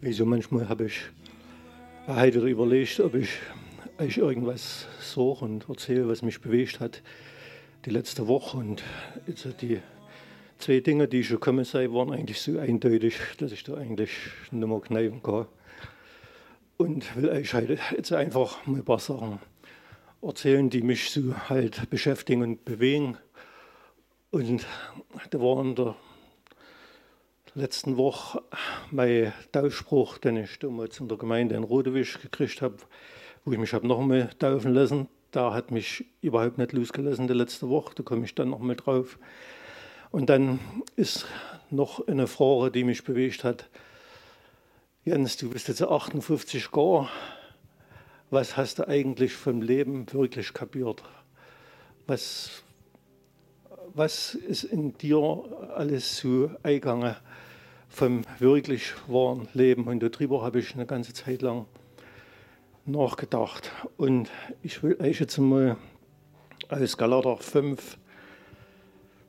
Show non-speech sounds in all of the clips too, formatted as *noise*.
Wieso manchmal habe ich heute überlegt, ob ich euch irgendwas sage und erzähle, was mich bewegt hat die letzte Woche. Und also die zwei Dinge, die ich gekommen sei, waren eigentlich so eindeutig, dass ich da eigentlich nicht mehr kneifen kann. Und will euch heute jetzt einfach mal ein paar Sachen erzählen, die mich so halt beschäftigen und bewegen. Und da war in der letzten Woche mein Taufspruch, den ich damals in der Gemeinde in Rodewisch gekriegt habe, wo ich mich habe noch einmal taufen lassen. Da hat mich überhaupt nicht losgelassen die letzte Woche, da komme ich dann noch mal drauf. Und dann ist noch eine Frage, die mich bewegt hat. Jens, du bist jetzt 58 Jahre. Was hast du eigentlich vom Leben wirklich kapiert? Was, was ist in dir alles so eingegangen vom wirklich wahren Leben? Und darüber habe ich eine ganze Zeit lang nachgedacht. Und ich will euch jetzt mal aus Galater 5,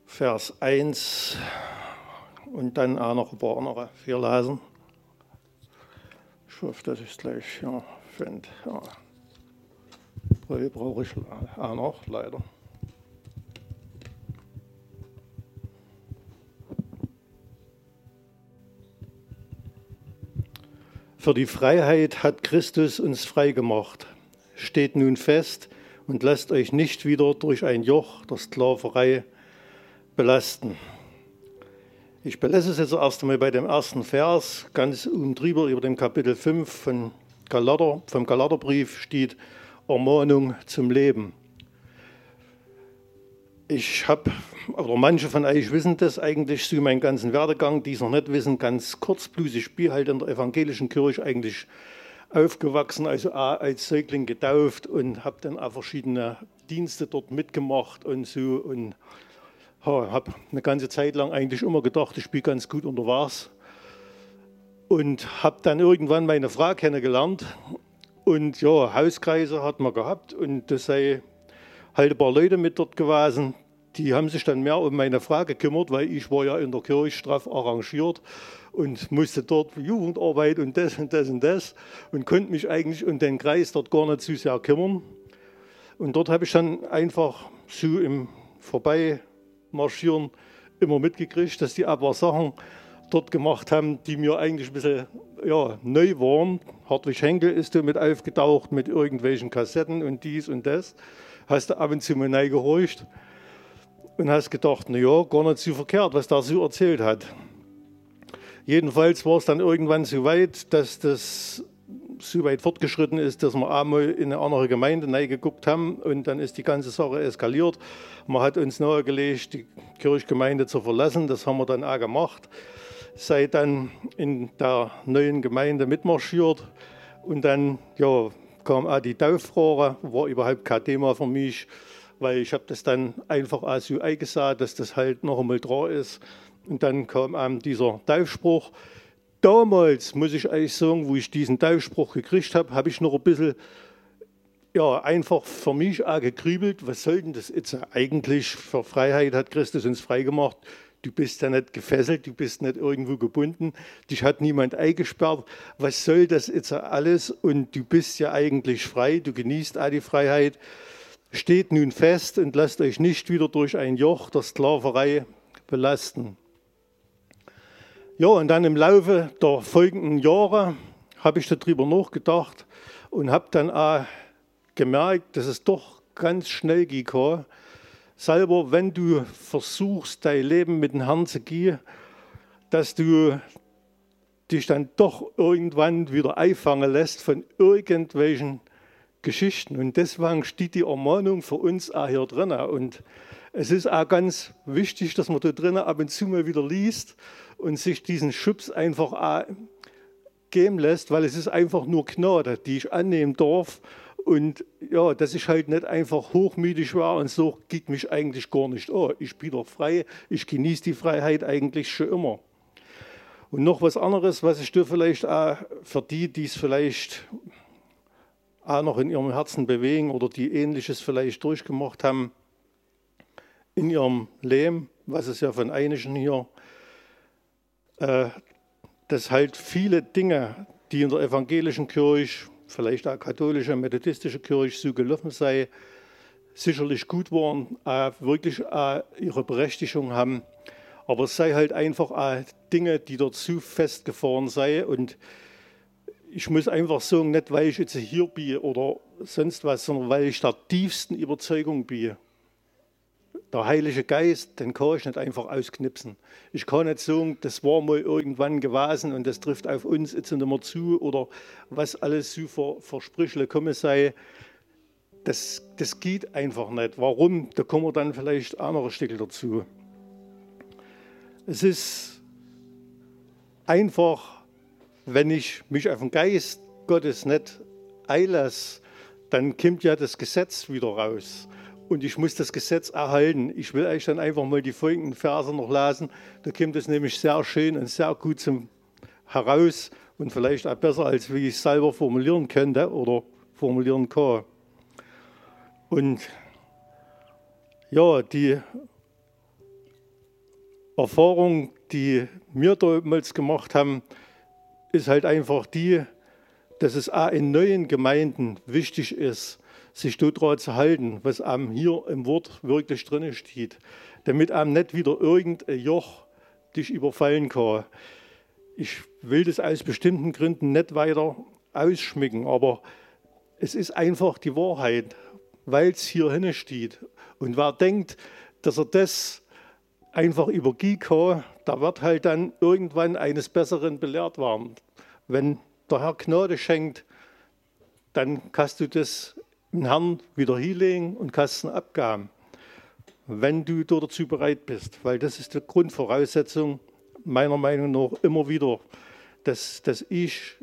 Vers 1 und dann auch noch ein paar andere vier lesen. Ich hoffe, dass ich es gleich ja, finde. Ja. Brauche ich auch noch, leider. Für die Freiheit hat Christus uns freigemacht. Steht nun fest und lasst euch nicht wieder durch ein Joch der Sklaverei belasten. Ich belasse es jetzt erst einmal bei dem ersten Vers. Ganz drüber über dem Kapitel 5 von Galater, vom Galaterbrief steht Ermahnung zum Leben. Ich habe, oder manche von euch wissen das eigentlich, so meinen ganzen Werdegang, die es noch nicht wissen, ganz kurzblutig. Ich bin halt in der evangelischen Kirche eigentlich aufgewachsen, also als Säugling getauft und habe dann auch verschiedene Dienste dort mitgemacht und so. Und habe eine ganze Zeit lang eigentlich immer gedacht, ich spiele ganz gut unter Wasser. Und habe dann irgendwann meine Frau kennengelernt. Und ja, Hauskreise hat man gehabt und das sei halt ein paar Leute mit dort gewesen, die haben sich dann mehr um meine Frage gekümmert, weil ich war ja in der Kirche straff arrangiert und musste dort Jugendarbeit und das und das und das und konnte mich eigentlich um den Kreis dort gar nicht zu sehr kümmern. Und dort habe ich dann einfach so im Vorbeimarschieren immer mitgekriegt, dass die aber Sachen dort gemacht haben, die mir eigentlich ein bisschen ja, neu waren. Hartwig Henkel ist da mit aufgetaucht mit irgendwelchen Kassetten und dies und das hast du ab und zu mal gehorcht und hast gedacht, na ja, gar nicht so verkehrt, was der so erzählt hat. Jedenfalls war es dann irgendwann so weit, dass das so weit fortgeschritten ist, dass wir einmal in eine andere Gemeinde geguckt haben und dann ist die ganze Sache eskaliert. Man hat uns nahegelegt, die Kirchgemeinde zu verlassen. Das haben wir dann auch gemacht. Sei dann in der neuen Gemeinde mitmarschiert und dann ja, kam auch die Tauffrage, war überhaupt kein Thema für mich, weil ich habe das dann einfach auch so eingesagt, dass das halt noch einmal dran ist. Und dann kam einem dieser Taufspruch. Damals, muss ich eigentlich sagen, wo ich diesen Taufspruch gekriegt habe, habe ich noch ein bisschen ja, einfach für mich auch gekrübelt, was soll denn das jetzt eigentlich für Freiheit hat Christus uns freigemacht? Du bist ja nicht gefesselt, du bist nicht irgendwo gebunden, dich hat niemand eingesperrt. Was soll das jetzt alles? Und du bist ja eigentlich frei, du genießt all die Freiheit. Steht nun fest und lasst euch nicht wieder durch ein Joch der Sklaverei belasten. Ja, und dann im Laufe der folgenden Jahre habe ich darüber nachgedacht und habe dann auch gemerkt, dass es doch ganz schnell ging selber, wenn du versuchst, dein Leben mit dem Herrn zu gehen, dass du dich dann doch irgendwann wieder einfangen lässt von irgendwelchen Geschichten. Und deswegen steht die Ermahnung für uns auch hier drin. Und es ist auch ganz wichtig, dass man da drinnen ab und zu mal wieder liest und sich diesen Schubs einfach auch geben lässt, weil es ist einfach nur Gnade, die ich annehmen darf und ja, dass ich halt nicht einfach hochmütig war und so geht mich eigentlich gar nicht an. Ich bin doch frei, ich genieße die Freiheit eigentlich schon immer. Und noch was anderes, was ich dir vielleicht auch für die, die es vielleicht auch noch in ihrem Herzen bewegen oder die Ähnliches vielleicht durchgemacht haben in ihrem Leben, was es ja von einigen hier, äh, dass halt viele Dinge, die in der evangelischen Kirche, vielleicht auch katholische, methodistische Kirche so gelaufen sei, sicherlich gut waren, auch wirklich auch ihre Berechtigung haben. Aber es sei halt einfach Dinge, die dort zu festgefahren sei. Und ich muss einfach sagen, nicht weil ich jetzt hier bin oder sonst was, sondern weil ich der tiefsten Überzeugung bin. Der Heilige Geist, den kann ich nicht einfach ausknipsen. Ich kann nicht sagen, das war mal irgendwann gewesen und das trifft auf uns jetzt nicht mehr zu oder was alles so für, für Sprüchle kommen sei. Das, das geht einfach nicht. Warum? Da kommen wir dann vielleicht andere Stücke dazu. Es ist einfach, wenn ich mich auf den Geist Gottes nicht einlasse, dann kommt ja das Gesetz wieder raus. Und ich muss das Gesetz erhalten. Ich will euch dann einfach mal die folgenden Verse noch lesen. Da kommt es nämlich sehr schön und sehr gut zum heraus und vielleicht auch besser, als wie ich es selber formulieren könnte oder formulieren kann. Und ja, die Erfahrung, die wir damals gemacht haben, ist halt einfach die, dass es auch in neuen Gemeinden wichtig ist, sich daran zu halten, was einem hier im Wort wirklich drin steht, damit einem nicht wieder irgendein Joch dich überfallen kann. Ich will das aus bestimmten Gründen nicht weiter ausschmücken, aber es ist einfach die Wahrheit, weil es hier hinne steht. Und wer denkt, dass er das einfach übergehen kann, da wird halt dann irgendwann eines Besseren belehrt werden. Wenn der Herr Gnade schenkt, dann kannst du das dem Herrn wieder hinlegen und kannst ihn abgaben, wenn du dazu bereit bist. Weil das ist die Grundvoraussetzung meiner Meinung nach immer wieder, dass, dass ich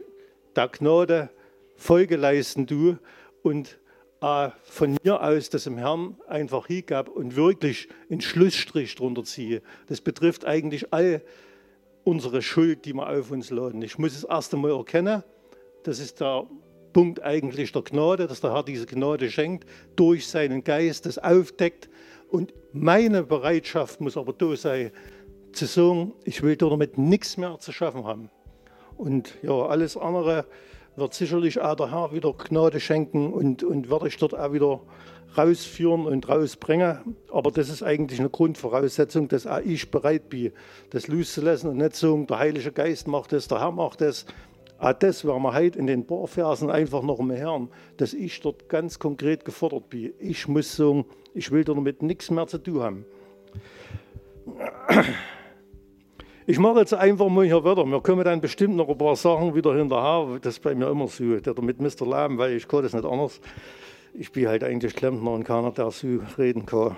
der Gnade Folge leisten tue und äh, von mir aus das im Herrn einfach hingab und wirklich einen Schlussstrich drunter ziehe. Das betrifft eigentlich all unsere Schuld, die wir auf uns laden. Ich muss es erst einmal erkennen, das ist der Punkt eigentlich der Gnade, dass der Herr diese Gnade schenkt, durch seinen Geist das aufdeckt. Und meine Bereitschaft muss aber da sein, zu sagen, ich will damit nichts mehr zu schaffen haben. Und ja, alles andere wird sicherlich auch der Herr wieder Gnade schenken und, und werde ich dort auch wieder rausführen und rausbringen. Aber das ist eigentlich eine Grundvoraussetzung, dass auch ich bereit bin, das loszulassen und nicht sagen, der Heilige Geist macht das, der Herr macht das. Auch das werden wir heute in den paar Versen einfach noch mal hören, dass ich dort ganz konkret gefordert bin. Ich muss sagen, ich will damit nichts mehr zu tun haben. Ich mache jetzt einfach mal hier weiter. Wir kommen dann bestimmt noch ein paar Sachen wieder hinterher. Das ist bei mir immer so. Der mit Mr. Lahm, weil ich kann das nicht anders. Ich bin halt eigentlich Klempner und keiner, der so reden kann.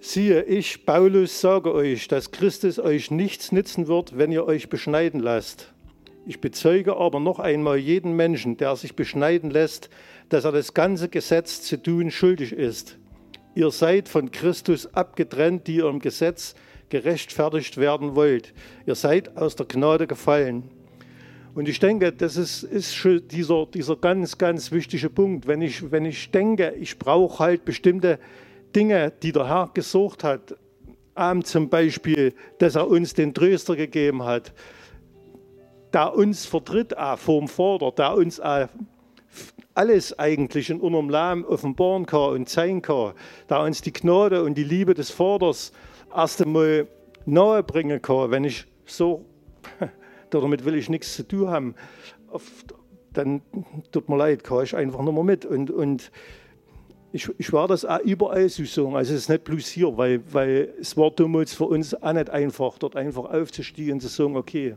Siehe, ich, Paulus, sage euch, dass Christus euch nichts nützen wird, wenn ihr euch beschneiden lasst. Ich bezeuge aber noch einmal jeden Menschen, der sich beschneiden lässt, dass er das ganze Gesetz zu tun schuldig ist. Ihr seid von Christus abgetrennt, die ihr im Gesetz gerechtfertigt werden wollt. Ihr seid aus der Gnade gefallen. Und ich denke, das ist, ist dieser, dieser ganz, ganz wichtige Punkt. Wenn ich, wenn ich denke, ich brauche halt bestimmte Dinge, die der Herr gesucht hat, zum Beispiel, dass er uns den Tröster gegeben hat, der uns vertritt auch vorm Vater, der uns alles eigentlich in unserem Leben offenbaren kann und zeigen kann, der uns die Gnade und die Liebe des Vaters erst einmal nahe bringen kann, wenn ich so, *laughs* damit will ich nichts zu tun haben, dann tut mir leid, kann ich einfach nochmal mit. Und, und ich, ich war das auch überall so sagen, also es ist nicht bloß hier, weil, weil es war damals für uns auch nicht einfach, dort einfach aufzustehen und zu sagen, okay,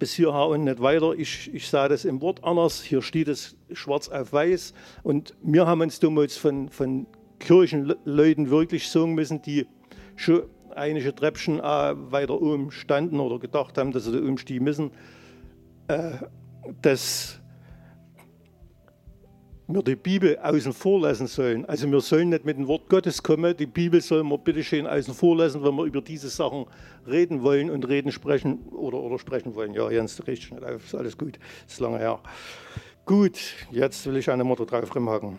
bis hierher und nicht weiter. Ich, ich sah das im Wort anders, hier steht es schwarz auf weiß und wir haben uns damals von, von Kirchenleuten wirklich sagen müssen, die schon einige Treppchen weiter oben standen oder gedacht haben, dass sie da oben stehen müssen, äh, dass wir die Bibel außen vor lassen sollen. Also wir sollen nicht mit dem Wort Gottes kommen, die Bibel sollen wir bitte schön außen vor lassen, wenn wir über diese Sachen reden wollen und reden sprechen oder, oder sprechen wollen. Ja, Jens, du riechst nicht auf, ist alles gut, ist lange her. Gut, jetzt will ich eine Mutter drauf rumhaken.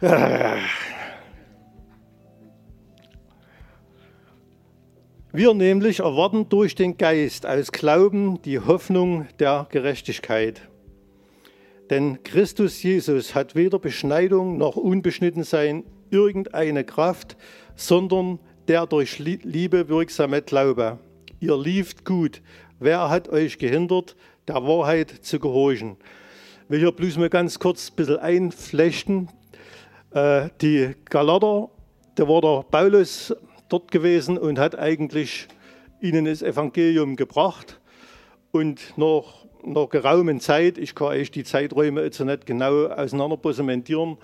*sighs* Wir nämlich erwarten durch den Geist als Glauben die Hoffnung der Gerechtigkeit. Denn Christus Jesus hat weder Beschneidung noch Unbeschnittensein irgendeine Kraft, sondern der durch Liebe wirksame Glaube. Ihr lieft gut. Wer hat euch gehindert, der Wahrheit zu gehorchen? Will hier bloß mal ganz kurz ein bisschen einflechten. Äh, die Galater, da war der Paulus dort gewesen und hat eigentlich ihnen das Evangelium gebracht. Und nach einer geraumen Zeit, ich kann euch die Zeiträume jetzt nicht genau auseinanderposementieren,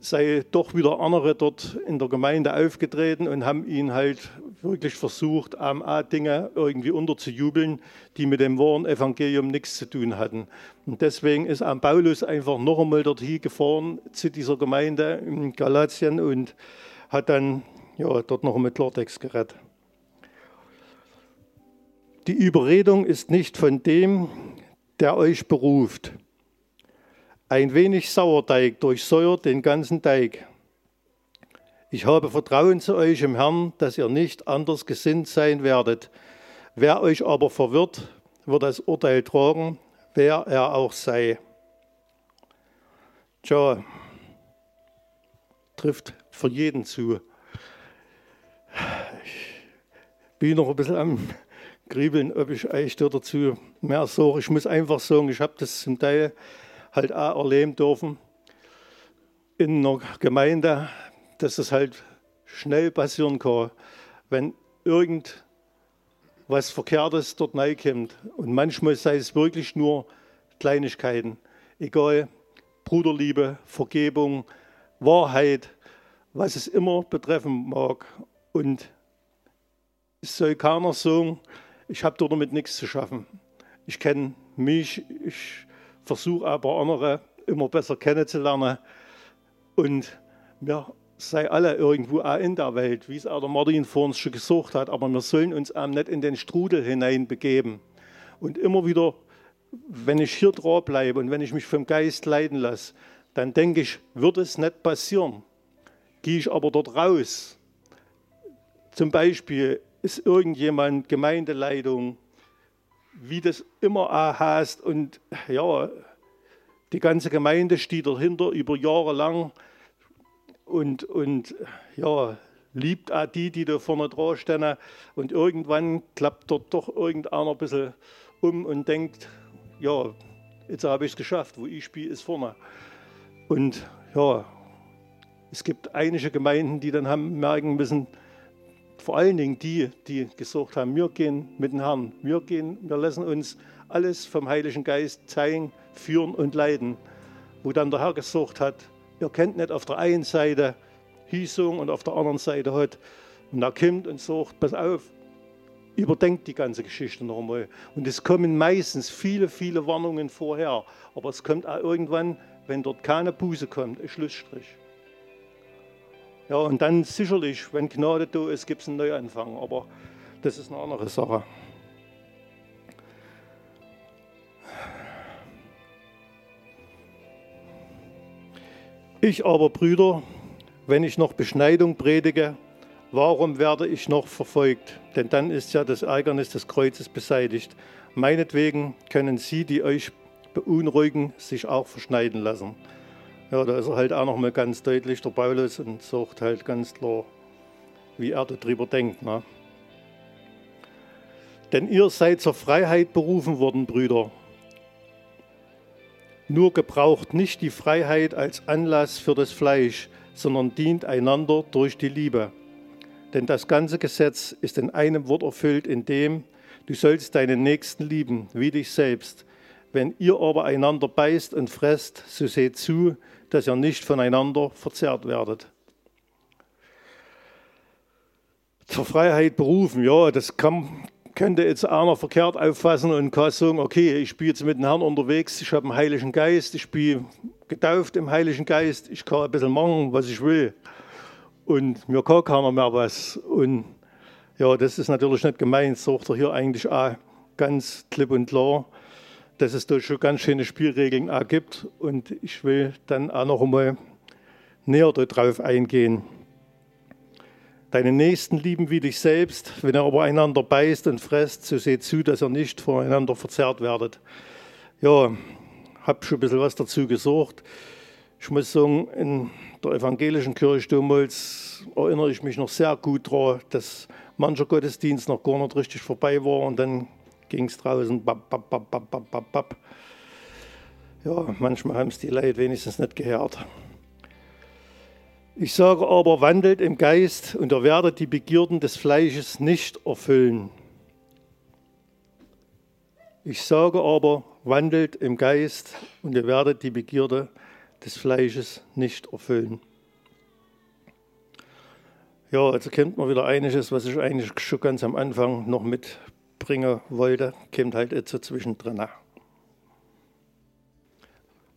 sei doch wieder andere dort in der Gemeinde aufgetreten und haben ihn halt wirklich versucht, AMA-Dinge irgendwie unterzujubeln, die mit dem wahren Evangelium nichts zu tun hatten. Und deswegen ist am Paulus einfach noch einmal dorthin gefahren zu dieser Gemeinde in Galatien und hat dann ja, dort noch einmal Klartext gerettet. Die Überredung ist nicht von dem, der euch beruft. Ein wenig Sauerteig durchsäuert den ganzen Teig. Ich habe Vertrauen zu euch im Herrn, dass ihr nicht anders gesinnt sein werdet. Wer euch aber verwirrt, wird das Urteil tragen, wer er auch sei. Tja, trifft für jeden zu. Ich bin noch ein bisschen am Grübeln, ob ich eigentlich dazu mehr sage. Ich muss einfach sagen, ich habe das zum Teil halt auch erleben dürfen in einer Gemeinde, dass es halt schnell passieren kann, wenn irgendwas Verkehrtes dort reinkommt. Und manchmal sei es wirklich nur Kleinigkeiten, egal, Bruderliebe, Vergebung, Wahrheit, was es immer betreffen mag. Und es soll keiner sagen, ich habe damit nichts zu schaffen. Ich kenne mich, ich versuche aber andere immer besser kennenzulernen. Und wir sei alle irgendwo auch in der Welt, wie es auch der Martin vor uns schon gesucht hat, aber wir sollen uns auch nicht in den Strudel hineinbegeben. Und immer wieder, wenn ich hier dran bleibe und wenn ich mich vom Geist leiten lasse, dann denke ich, wird es nicht passieren. Gehe ich aber dort raus, zum Beispiel ist irgendjemand Gemeindeleitung, wie das immer heißt. Und ja, die ganze Gemeinde steht dahinter über Jahre lang und, und ja, liebt auch die, die da vorne dran stehen. Und irgendwann klappt dort doch irgendeiner ein bisschen um und denkt, ja, jetzt habe ich es geschafft, wo ich spiele, ist vorne. Und ja, es gibt einige Gemeinden, die dann haben merken müssen, vor allen Dingen die, die gesagt haben, wir gehen mit dem Herrn, wir, gehen, wir lassen uns alles vom Heiligen Geist zeigen, führen und leiten. Wo dann der Herr gesagt hat, ihr kennt nicht auf der einen Seite Hießung und auf der anderen Seite hat. Und er kommt und sagt, pass auf, überdenkt die ganze Geschichte nochmal. Und es kommen meistens viele, viele Warnungen vorher. Aber es kommt auch irgendwann, wenn dort keine Buße kommt, ein Schlussstrich. Ja, und dann sicherlich, wenn Gnade da ist, gibt es einen Neuanfang. Aber das ist eine andere Sache. Ich aber, Brüder, wenn ich noch Beschneidung predige, warum werde ich noch verfolgt? Denn dann ist ja das Ärgernis des Kreuzes beseitigt. Meinetwegen können Sie, die euch beunruhigen, sich auch verschneiden lassen. Ja, da ist er halt auch nochmal ganz deutlich, der Paulus, und sagt halt ganz klar, wie er darüber denkt. Ne? Denn ihr seid zur Freiheit berufen worden, Brüder. Nur gebraucht nicht die Freiheit als Anlass für das Fleisch, sondern dient einander durch die Liebe. Denn das ganze Gesetz ist in einem Wort erfüllt, in dem du sollst deinen Nächsten lieben, wie dich selbst. Wenn ihr aber einander beißt und fresst, so seht zu, dass ihr nicht voneinander verzerrt werdet. Zur Freiheit berufen, ja, das kann, könnte jetzt einer verkehrt auffassen und kann sagen, okay, ich bin jetzt mit dem Herrn unterwegs, ich habe einen Heiligen Geist, ich bin getauft im Heiligen Geist, ich kann ein bisschen machen, was ich will. Und mir kann keiner mehr was. Und ja, das ist natürlich nicht gemeint, sagt er hier eigentlich auch ganz klipp und klar dass es da schon ganz schöne Spielregeln auch gibt. Und ich will dann auch noch einmal näher darauf eingehen. deinen Nächsten lieben wie dich selbst. Wenn ihr aber einander beißt und fresst, so seht zu, dass ihr nicht voreinander verzerrt werdet. Ja, habe schon ein bisschen was dazu gesorgt. Ich muss sagen, in der evangelischen Kirche damals erinnere ich mich noch sehr gut daran, dass mancher Gottesdienst noch gar nicht richtig vorbei war und dann ging es draußen bap, bap, bap, bap, bap, bap, bap. Ja, manchmal haben es die Leute wenigstens nicht gehört. Ich sage aber, wandelt im Geist und ihr werdet die Begierden des Fleisches nicht erfüllen. Ich sage aber, wandelt im Geist und ihr werdet die Begierde des Fleisches nicht erfüllen. Ja, also kennt man wieder einiges, was ich eigentlich schon ganz am Anfang noch mitbringen wollte, kommt halt jetzt so zwischendrin.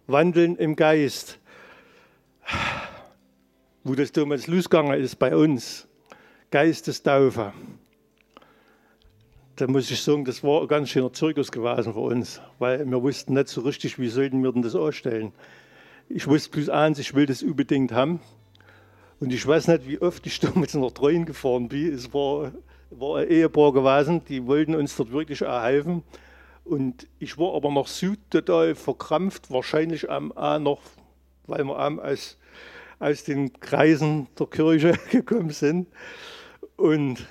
Wandeln im Geist. Wo das damals losgegangen ist bei uns, Geistestaufe. Da muss ich sagen, das war ein ganz schöner Zirkus gewesen für uns, weil wir wussten nicht so richtig, wie sollten wir denn das ausstellen. Ich wusste bloß eins, ich will das unbedingt haben. Und ich weiß nicht, wie oft ich *laughs* damals nach Treuen gefahren bin. Es war, war ein Ehepaar gewesen, die wollten uns dort wirklich auch helfen. Und ich war aber noch so total verkrampft, wahrscheinlich am auch noch, weil wir aus, aus den Kreisen der Kirche *laughs* gekommen sind. Und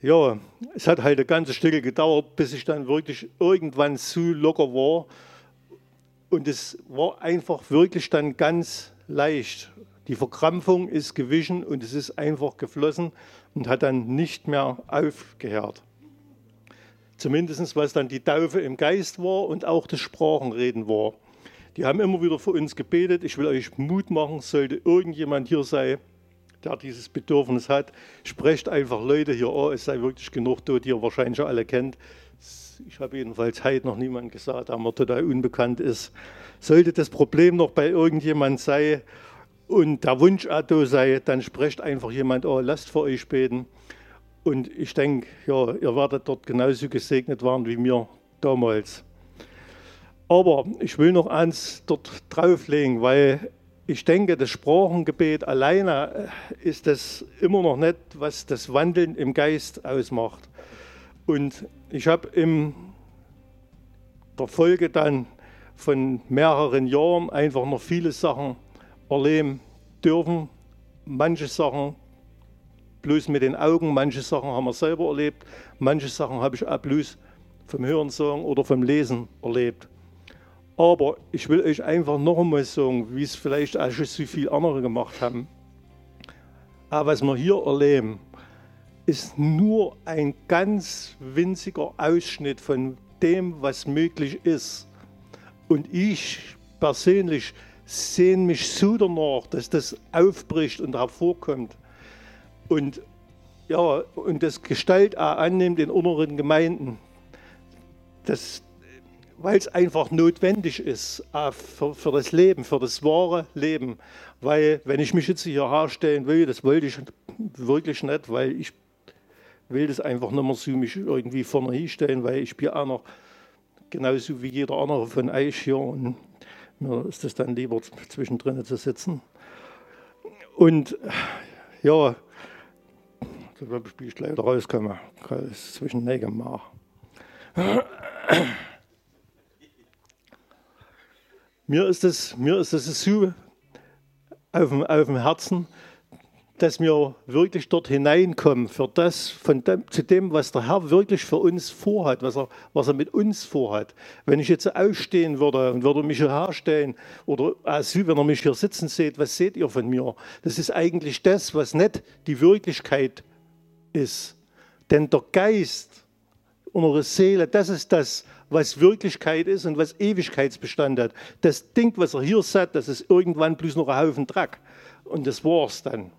ja, es hat halt ein ganzes Stück gedauert, bis ich dann wirklich irgendwann so locker war. Und es war einfach wirklich dann ganz leicht. Die Verkrampfung ist gewichen und es ist einfach geflossen und hat dann nicht mehr aufgehört. Zumindest was dann die Taufe im Geist war und auch das Sprachenreden war. Die haben immer wieder für uns gebetet. Ich will euch Mut machen, sollte irgendjemand hier sein, der dieses Bedürfnis hat, sprecht einfach Leute hier an. Es sei wirklich genug dort, die ihr wahrscheinlich alle kennt. Ich habe jedenfalls heute noch niemand gesagt, der mir total unbekannt ist. Sollte das Problem noch bei irgendjemand sein und der Wunsch da sei, dann sprecht einfach jemand an, lasst für euch beten. Und ich denke, ja, ihr werdet dort genauso gesegnet werden wie mir damals. Aber ich will noch eins dort drauflegen, weil ich denke, das Sprachengebet alleine äh, ist das immer noch nicht, was das Wandeln im Geist ausmacht. Und ich habe in der Folge dann von mehreren Jahren einfach noch viele Sachen erleben dürfen. Manche Sachen bloß mit den Augen, manche Sachen haben wir selber erlebt, manche Sachen habe ich auch bloß vom Hörensagen oder vom Lesen erlebt. Aber ich will euch einfach noch einmal sagen, wie es vielleicht auch schon so viele andere gemacht haben. Aber was wir hier erleben, ist nur ein ganz winziger Ausschnitt von dem, was möglich ist. Und ich persönlich sehne mich so danach, dass das aufbricht und hervorkommt. Und ja, und das Gestalt auch annimmt in inneren Gemeinden. Weil es einfach notwendig ist für, für, das Leben, für das wahre Leben. Weil, wenn ich mich jetzt hier herstellen will, das wollte ich wirklich nicht, weil ich will das einfach nicht mehr so mich irgendwie vorne hinstellen, weil ich bin auch noch genauso wie jeder andere von euch hier und mir ist es dann lieber zwischendrin zu sitzen. Und ja, da bin ich leider rausgekommen, zwischen Nägeln machen. Mir ist mir ist es so auf dem, auf dem Herzen, dass wir wirklich dort hineinkommen für das, von dem, zu dem, was der Herr wirklich für uns vorhat, was er, was er mit uns vorhat. Wenn ich jetzt ausstehen würde und würde mich hier herstellen oder also, wenn ihr mich hier sitzen seht, was seht ihr von mir? Das ist eigentlich das, was nicht die Wirklichkeit ist. Denn der Geist, unsere Seele, das ist das, was Wirklichkeit ist und was Ewigkeitsbestand hat. Das Ding, was er hier sagt, das ist irgendwann bloß noch ein Haufen Dreck. Und das war's dann.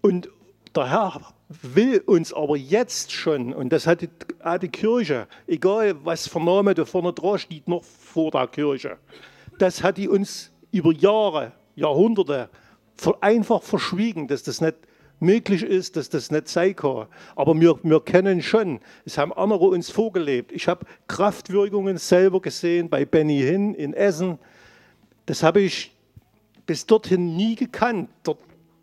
Und der Herr will uns aber jetzt schon, und das hat die, auch die Kirche, egal was für Name da vorne dran steht, noch vor der Kirche, das hat die uns über Jahre, Jahrhunderte einfach verschwiegen, dass das nicht möglich ist, dass das nicht sein kann. Aber wir, wir kennen schon, es haben andere uns vorgelebt. Ich habe Kraftwirkungen selber gesehen bei Benny Hinn in Essen. Das habe ich bis dorthin nie gekannt. Dort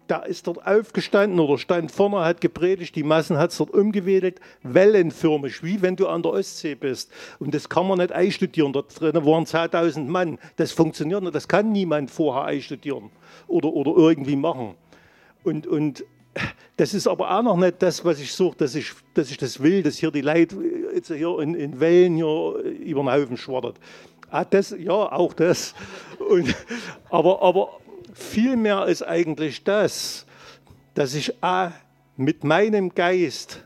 der ist dort aufgestanden oder stand vorne, hat gepredigt, die Massen hat es dort umgewedelt, wellenförmig, wie wenn du an der Ostsee bist. Und das kann man nicht einstudieren. Dort drin waren 2000 Mann. Das funktioniert nicht, das kann niemand vorher einstudieren oder, oder irgendwie machen. Und, und das ist aber auch noch nicht das, was ich suche, dass ich, dass ich das will, dass hier die Leute jetzt hier in, in Wellen hier über den Haufen schwattert. Ah, das, ja, auch das. Und, aber, aber vielmehr ist eigentlich das, dass ich mit meinem Geist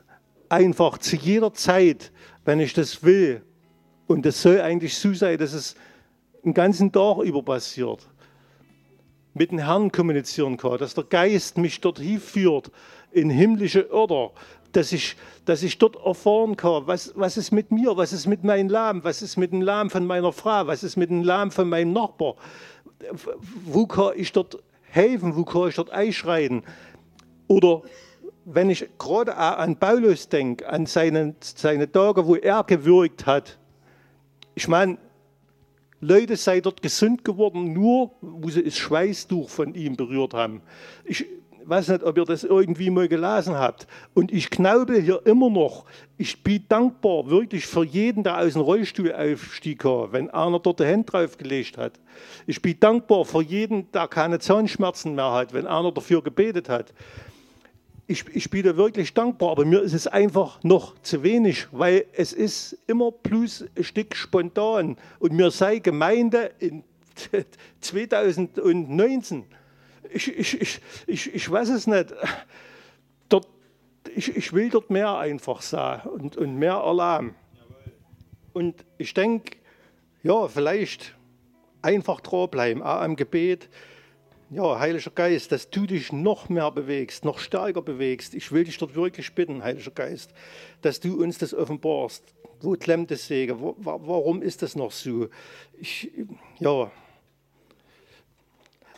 einfach zu jeder Zeit, wenn ich das will, und das soll eigentlich so sein, dass es den ganzen Tag über passiert, mit dem Herrn kommunizieren kann, dass der Geist mich dort hinführt in himmlische Order, dass ich, dass ich dort erfahren kann, was, was ist mit mir, was ist mit meinem Lamm, was ist mit dem Lamm von meiner Frau, was ist mit dem Lamm von meinem Nachbar, wo kann ich dort helfen, wo kann ich dort einschreiten. Oder wenn ich gerade an Paulus denke, an seine, seine Tage, wo er gewirkt hat, ich meine, Leute sei dort gesund geworden, nur wo sie das Schweißtuch von ihm berührt haben. Ich weiß nicht, ob ihr das irgendwie mal gelesen habt. Und ich knaube hier immer noch. Ich bin dankbar wirklich für jeden, der aus dem Rollstuhl aufstieg, wenn einer dort die Hand drauf gelegt hat. Ich bin dankbar für jeden, der keine Zahnschmerzen mehr hat, wenn einer dafür gebetet hat ich, ich bin da wirklich dankbar, aber mir ist es einfach noch zu wenig, weil es ist immer plus ein Stück spontan. Und mir sei Gemeinde in *laughs* 2019, ich, ich, ich, ich, ich weiß es nicht, dort, ich, ich will dort mehr einfach sagen und, und mehr erleben. Und ich denke, ja, vielleicht einfach dranbleiben, auch am Gebet ja, Heiliger Geist, dass du dich noch mehr bewegst, noch stärker bewegst. Ich will dich dort wirklich bitten, Heiliger Geist, dass du uns das offenbarst. Wo klemmt das Säge? Warum ist das noch so? Ich, ja,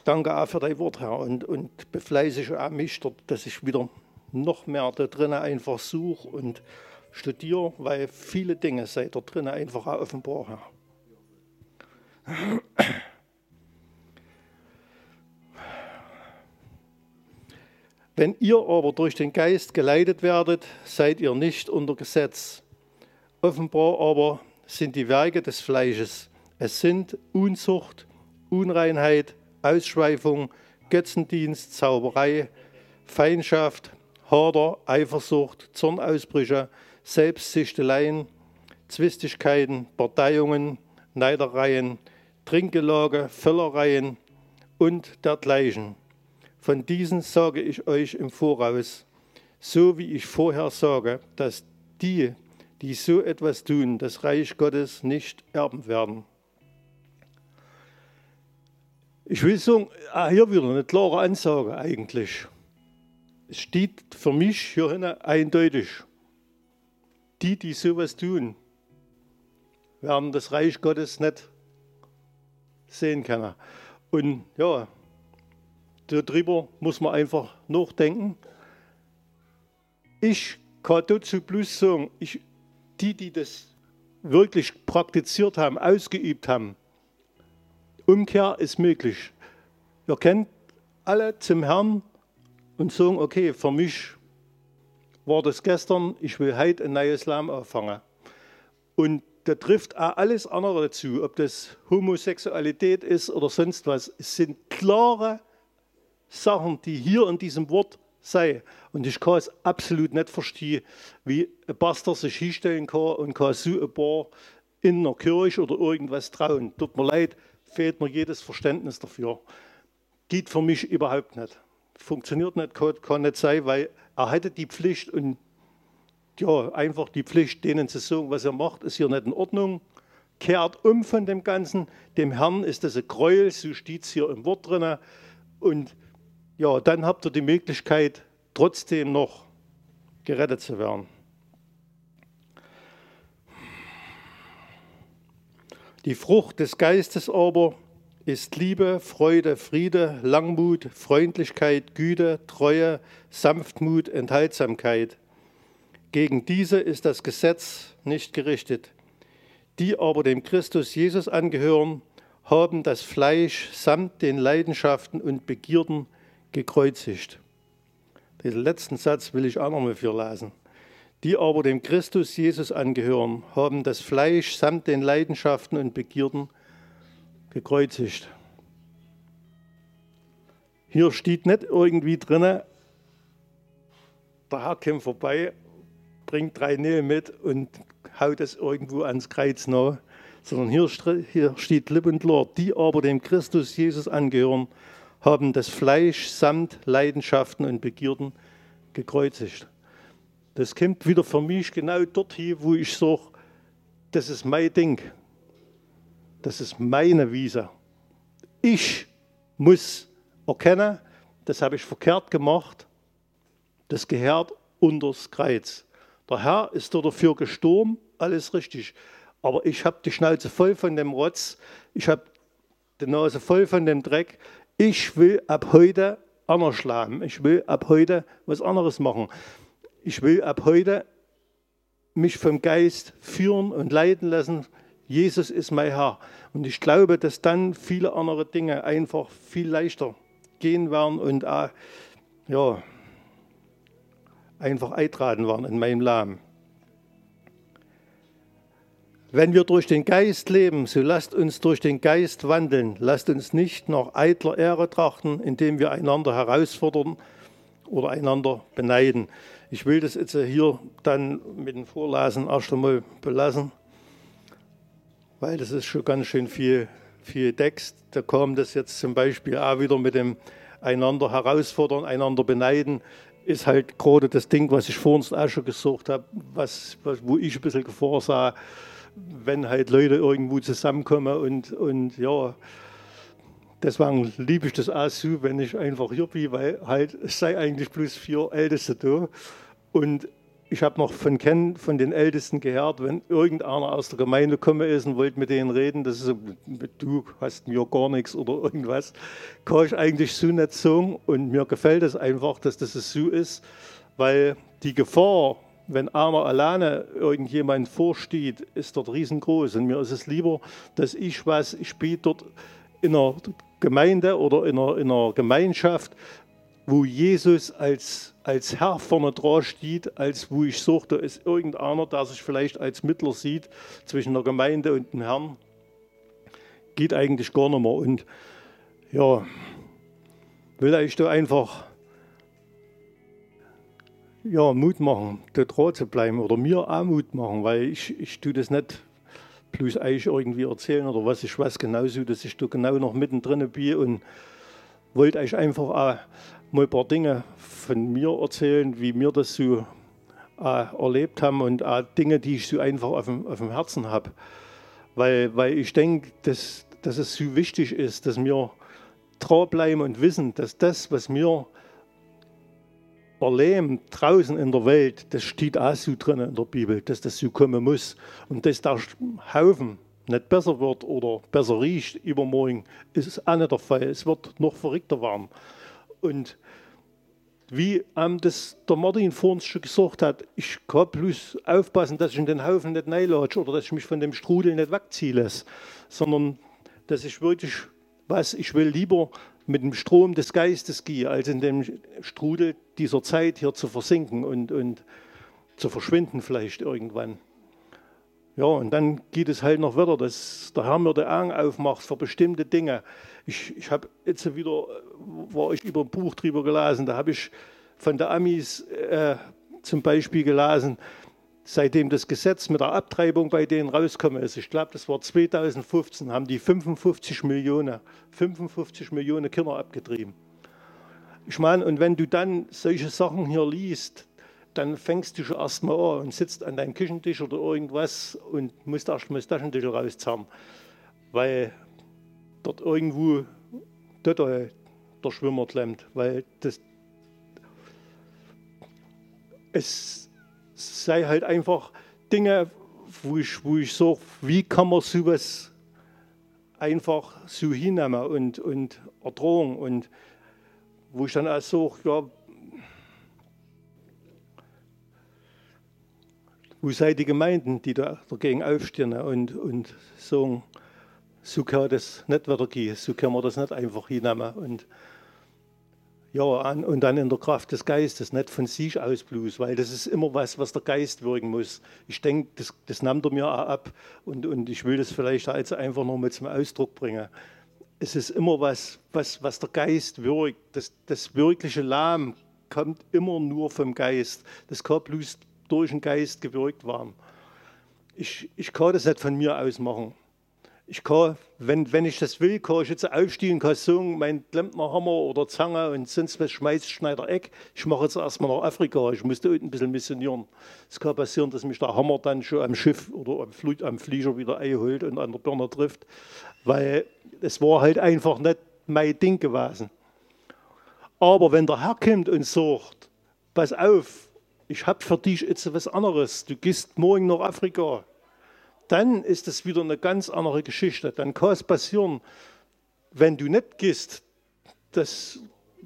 danke auch für dein Wort, Herr, und, und befleißige auch mich dass ich wieder noch mehr da drinnen einfach suche und studiere, weil viele Dinge seid dort drinnen einfach auch offenbar, Herr. Wenn ihr aber durch den Geist geleitet werdet, seid ihr nicht unter Gesetz. Offenbar aber sind die Werke des Fleisches. Es sind Unzucht, Unreinheit, Ausschweifung, Götzendienst, Zauberei, Feindschaft, Hader, Eifersucht, Zornausbrüche, Selbstsichteleien, Zwistigkeiten, Parteiungen, Neidereien, Trinkgelage, Völlereien und dergleichen von diesen sage ich euch im Voraus, so wie ich vorher sage, dass die, die so etwas tun, das Reich Gottes nicht erben werden. Ich will sagen, ah, hier wieder eine klare Ansage eigentlich. Es steht für mich hier eindeutig. Die, die sowas tun, werden das Reich Gottes nicht sehen können. Und ja, darüber muss man einfach nachdenken. Ich kann dazu bloß sagen, ich, die, die das wirklich praktiziert haben, ausgeübt haben, Umkehr ist möglich. Ihr kennt alle zum Herrn und sagen, okay, für mich war das gestern, ich will heute ein neues Leben anfangen. Und da trifft auch alles andere dazu, ob das Homosexualität ist oder sonst was. Es sind klare Sachen, die hier in diesem Wort sei. Und ich kann es absolut nicht verstehen, wie ein Pastor sich hinstellen kann und kann so ein paar in einer Kirche oder irgendwas trauen. Tut mir leid, fehlt mir jedes Verständnis dafür. Geht für mich überhaupt nicht. Funktioniert nicht, kann, nicht sein, weil er hätte die Pflicht und ja, einfach die Pflicht, denen zu sagen, was er macht, ist hier nicht in Ordnung. Kehrt um von dem Ganzen. Dem Herrn ist das ein Gräuel, so steht es hier im Wort drin. Und ja, dann habt ihr die Möglichkeit, trotzdem noch gerettet zu werden. Die Frucht des Geistes aber ist Liebe, Freude, Friede, Langmut, Freundlichkeit, Güte, Treue, Sanftmut, Enthaltsamkeit. Gegen diese ist das Gesetz nicht gerichtet. Die aber dem Christus Jesus angehören, haben das Fleisch samt den Leidenschaften und Begierden gekreuzigt. Diesen letzten Satz will ich auch nochmal für lesen. Die aber dem Christus Jesus angehören, haben das Fleisch samt den Leidenschaften und Begierden gekreuzigt. Hier steht nicht irgendwie drin, der Herr kommt vorbei, bringt drei Nähe mit und haut es irgendwo ans Kreuz nach, sondern hier, hier steht lieb und klar, die aber dem Christus Jesus angehören, haben das Fleisch samt Leidenschaften und Begierden gekreuzigt. Das kommt wieder für mich genau dorthin, wo ich sage, das ist mein Ding. Das ist meine Wiese. Ich muss erkennen, das habe ich verkehrt gemacht, das gehört unters Kreuz. Der Herr ist dafür gestorben, alles richtig. Aber ich habe die Schnauze voll von dem Rotz, ich habe die Nase voll von dem Dreck. Ich will ab heute anders schlagen. Ich will ab heute was anderes machen. Ich will ab heute mich vom Geist führen und leiten lassen. Jesus ist mein Herr. Und ich glaube, dass dann viele andere Dinge einfach viel leichter gehen werden und auch, ja, einfach eintraten werden in meinem Leben. Wenn wir durch den Geist leben, so lasst uns durch den Geist wandeln. Lasst uns nicht nach eitler Ehre trachten, indem wir einander herausfordern oder einander beneiden. Ich will das jetzt hier dann mit dem Vorlesen erst einmal belassen, weil das ist schon ganz schön viel, viel Text. Da kam das jetzt zum Beispiel auch wieder mit dem einander herausfordern, einander beneiden ist halt gerade das Ding, was ich vorhin auch schon gesucht habe, was, was, wo ich ein bisschen Gefahr sah, wenn halt Leute irgendwo zusammenkommen und, und ja, deswegen liebe ich das auch so, wenn ich einfach hier bin, weil halt es sei eigentlich bloß vier Älteste da und ich habe noch von, Ken, von den Ältesten gehört, wenn irgendeiner aus der Gemeinde gekommen ist und wollte mit denen reden, das ist so, du hast mir gar nichts oder irgendwas, kann ich eigentlich so nicht sagen. Und mir gefällt es einfach, dass das so ist, weil die Gefahr, wenn einer alleine irgendjemand vorsteht, ist dort riesengroß. Und mir ist es lieber, dass ich was, ich spiele dort in einer Gemeinde oder in einer, in einer Gemeinschaft, wo Jesus als, als Herr vorne dran steht, als wo ich suche, da ist irgendeiner, der sich vielleicht als Mittler sieht zwischen der Gemeinde und dem Herrn. Geht eigentlich gar nicht mehr. Und ja, will ich da einfach ja, Mut machen, da dran zu bleiben oder mir auch Mut machen, weil ich, ich tue das nicht bloß euch irgendwie erzählen oder was ich weiß genauso, dass ich da genau noch mittendrin bin und wollte euch einfach auch mal ein paar Dinge von mir erzählen, wie wir das so äh, erlebt haben und auch Dinge, die ich so einfach auf dem, auf dem Herzen habe. Weil, weil ich denke, dass, dass es so wichtig ist, dass wir dranbleiben und wissen, dass das, was wir erleben draußen in der Welt, das steht auch so drin in der Bibel, dass das so kommen muss. Und dass der Haufen nicht besser wird oder besser riecht übermorgen, ist auch nicht der Fall. Es wird noch verrückter werden. Und wie ähm, das der Martin vor uns schon gesagt hat, ich kann bloß aufpassen, dass ich in den Haufen nicht reinlatsche oder dass ich mich von dem Strudel nicht wegziehe lasse, sondern dass ich wirklich was, ich will lieber mit dem Strom des Geistes gehen, als in dem Strudel dieser Zeit hier zu versinken und, und zu verschwinden vielleicht irgendwann. Ja, und dann geht es halt noch weiter, dass der Herr mir die Augen aufmacht für bestimmte Dinge. Ich, ich habe jetzt wieder, war ich über ein Buch drüber gelesen, da habe ich von der Amis äh, zum Beispiel gelesen, seitdem das Gesetz mit der Abtreibung bei denen rausgekommen ist, ich glaube, das war 2015, haben die 55 Millionen, 55 Millionen Kinder abgetrieben. Ich meine, und wenn du dann solche Sachen hier liest, dann fängst du schon erstmal an und sitzt an deinem Küchentisch oder irgendwas und musst erstmal das Taschentuch rauszerren, weil dort irgendwo dort der Schwimmer klemmt, weil das, es sei halt einfach Dinge, wo ich, wo ich sage, wie kann man sowas einfach so hinnehmen und, und ertragen und wo ich dann auch sage, ja, Wo seid die Gemeinden, die da dagegen aufstehen und, und sagen, so kann das nicht weitergehen, so kann man das nicht einfach hinnehmen. Und Ja, und dann in der Kraft des Geistes, nicht von sich aus bloß, weil das ist immer was, was der Geist wirken muss. Ich denke, das, das nimmt er mir auch ab und, und ich will das vielleicht also einfach noch mit zum Ausdruck bringen. Es ist immer was, was, was der Geist wirkt. Das, das wirkliche Lahm kommt immer nur vom Geist. Das kann bloß durch den Geist gewirkt werden. Ich, ich kann das nicht von mir aus machen ich kann, wenn, wenn ich das will, kann ich jetzt aufstehen kann sagen, mein Klempnerhammer oder Zange und sonst was schmeißt Schneider Eck. Ich mache jetzt erstmal nach Afrika, ich muss da unten ein bisschen missionieren. Es kann passieren, dass mich der Hammer dann schon am Schiff oder am, Flug, am Flieger wieder einholt und an der Birne trifft, weil es war halt einfach nicht mein Ding gewesen. Aber wenn der Herr kommt und sagt, pass auf, ich habe für dich jetzt was anderes, du gehst morgen nach Afrika, dann ist es wieder eine ganz andere Geschichte. Dann kann es passieren, wenn du nicht gehst, das,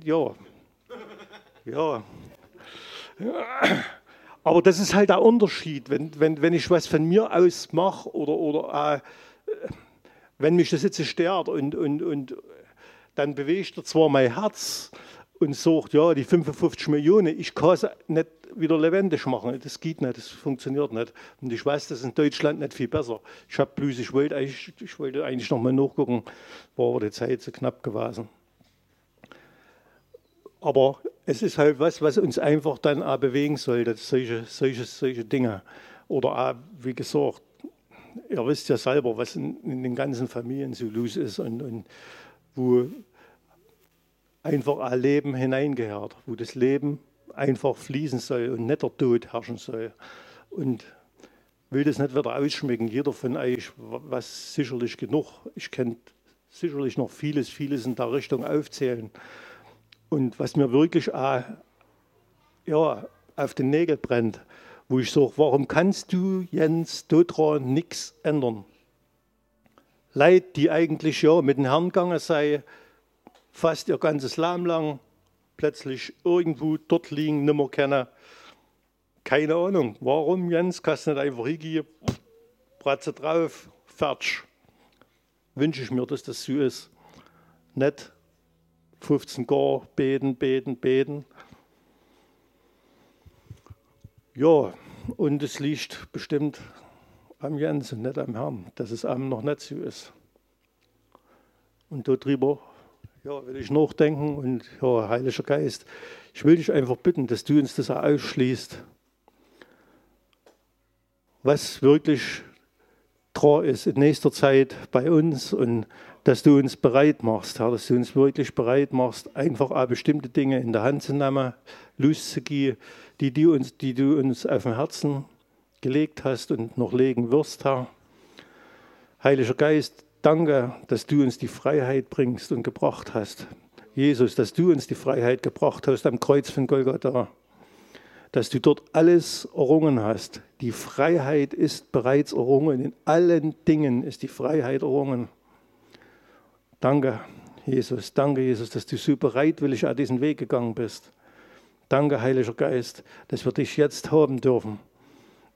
ja, ja. Aber das ist halt der Unterschied, wenn, wenn, wenn ich was von mir aus mache oder, oder äh, wenn mich das jetzt stört und, und, und dann bewegt er zwar mein Herz und sagt, ja, die 55 Millionen, ich kann es nicht wieder lebendig machen. Das geht nicht, das funktioniert nicht. Und ich weiß, das ist in Deutschland nicht viel besser. Ich habe bloß, ich wollte eigentlich, ich wollte eigentlich noch mal nachgucken, war aber die Zeit so knapp gewesen. Aber es ist halt was, was uns einfach dann auch bewegen sollte, solche, solche, solche Dinge. Oder auch, wie gesagt, ihr wisst ja selber, was in, in den ganzen Familien so los ist und, und wo einfach ein Leben hineingehört, wo das Leben einfach fließen soll und nicht der Tod herrschen soll. Und will das nicht wieder ausschmecken. Jeder von euch, was sicherlich genug, ich kenne sicherlich noch vieles, vieles in der Richtung aufzählen. Und was mir wirklich auch, ja, auf den Nägel brennt, wo ich sage, warum kannst du, Jens, daran nichts ändern? Leid, die eigentlich ja mit dem Herrn gegangen sei, fast ihr ganzes Leben lang, plötzlich irgendwo dort liegen, nimmer kennen. Keine Ahnung, warum, Jens, kannst du nicht einfach hingehen, Bratze drauf, fertig. Wünsche ich mir, dass das so ist. Nicht 15 Gar, beten, beten, beten. Ja, und es liegt bestimmt am Jens und nicht am Herrn, dass es einem noch nicht so ist. Und darüber ja, will ich nachdenken und ja, Heiliger Geist, ich will dich einfach bitten, dass du uns das ausschließt, was wirklich dran ist in nächster Zeit bei uns und dass du uns bereit machst, Herr, dass du uns wirklich bereit machst, einfach auch bestimmte Dinge in der Hand zu nehmen, loszugehen, die du uns, die du uns auf dem Herzen gelegt hast und noch legen wirst, Herr. Heiliger Geist, Danke, dass du uns die Freiheit bringst und gebracht hast. Jesus, dass du uns die Freiheit gebracht hast am Kreuz von Golgatha. Dass du dort alles errungen hast. Die Freiheit ist bereits errungen. In allen Dingen ist die Freiheit errungen. Danke, Jesus. Danke, Jesus, dass du so bereitwillig an diesen Weg gegangen bist. Danke, Heiliger Geist, dass wir dich jetzt haben dürfen.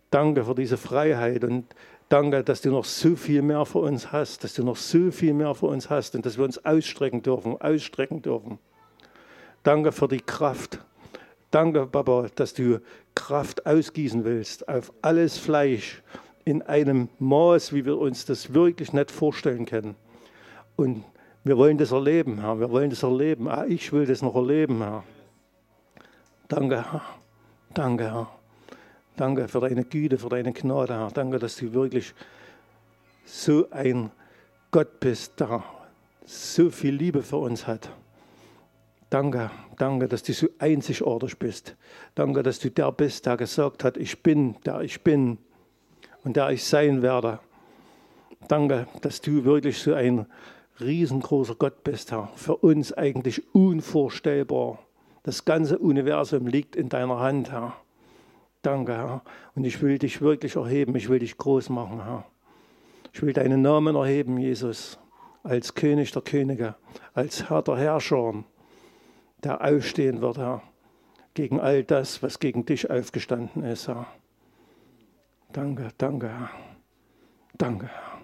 Danke für diese Freiheit und Danke, dass du noch so viel mehr für uns hast, dass du noch so viel mehr für uns hast und dass wir uns ausstrecken dürfen, ausstrecken dürfen. Danke für die Kraft. Danke, Papa, dass du Kraft ausgießen willst auf alles Fleisch in einem Maß, wie wir uns das wirklich nicht vorstellen können. Und wir wollen das erleben, Herr. Wir wollen das erleben. Ah, ich will das noch erleben, Herr. Danke, Herr. Danke, Herr. Danke für deine Güte, für deine Gnade, Herr. Danke, dass du wirklich so ein Gott bist, der so viel Liebe für uns hat. Danke, danke, dass du so einzigartig bist. Danke, dass du der bist, der gesagt hat, ich bin, der ich bin und der ich sein werde. Danke, dass du wirklich so ein riesengroßer Gott bist, Herr. Für uns eigentlich unvorstellbar. Das ganze Universum liegt in deiner Hand, Herr. Danke, Herr. Und ich will dich wirklich erheben, ich will dich groß machen, Herr. Ich will deinen Namen erheben, Jesus, als König der Könige, als Herr der Herrscher, der aufstehen wird, Herr, gegen all das, was gegen dich aufgestanden ist, Herr. Danke, danke, Herr. Danke, Herr.